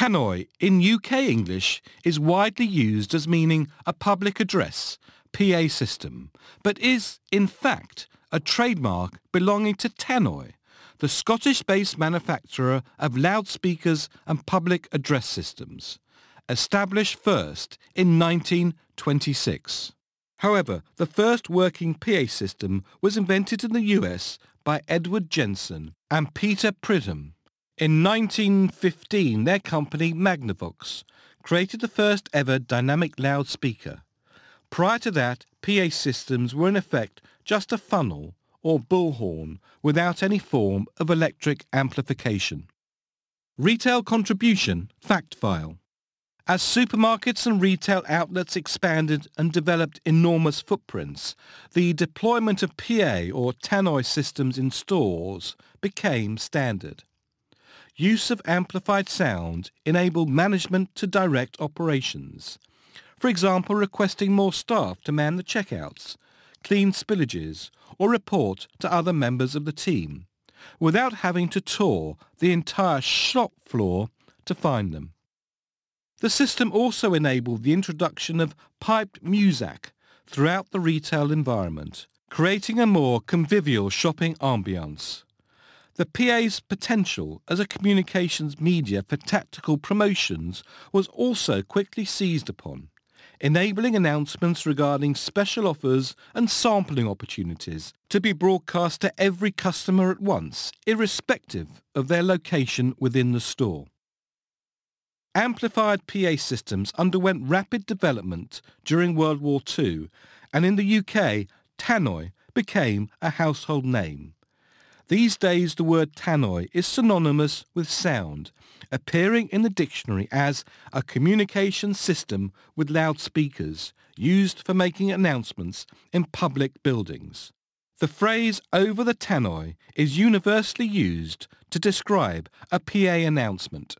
Tannoy in UK English is widely used as meaning a public address, PA system, but is, in fact, a trademark belonging to Tannoy, the Scottish-based manufacturer of loudspeakers and public address systems, established first in 1926. However, the first working PA system was invented in the US by Edward Jensen and Peter Pridham. In 1915, their company Magnavox created the first ever dynamic loudspeaker. Prior to that, PA systems were in effect just a funnel or bullhorn without any form of electric amplification. Retail contribution fact file. As supermarkets and retail outlets expanded and developed enormous footprints, the deployment of PA or tannoy systems in stores became standard. Use of amplified sound enabled management to direct operations. For example, requesting more staff to man the checkouts, clean spillages, or report to other members of the team, without having to tour the entire shop floor to find them. The system also enabled the introduction of piped muzak throughout the retail environment, creating a more convivial shopping ambiance. The PA's potential as a communications media for tactical promotions was also quickly seized upon, enabling announcements regarding special offers and sampling opportunities to be broadcast to every customer at once, irrespective of their location within the store. Amplified PA systems underwent rapid development during World War II, and in the UK, tannoy became a household name. These days the word tannoy is synonymous with sound, appearing in the dictionary as a communication system with loudspeakers used for making announcements in public buildings. The phrase over the tannoy is universally used to describe a PA announcement.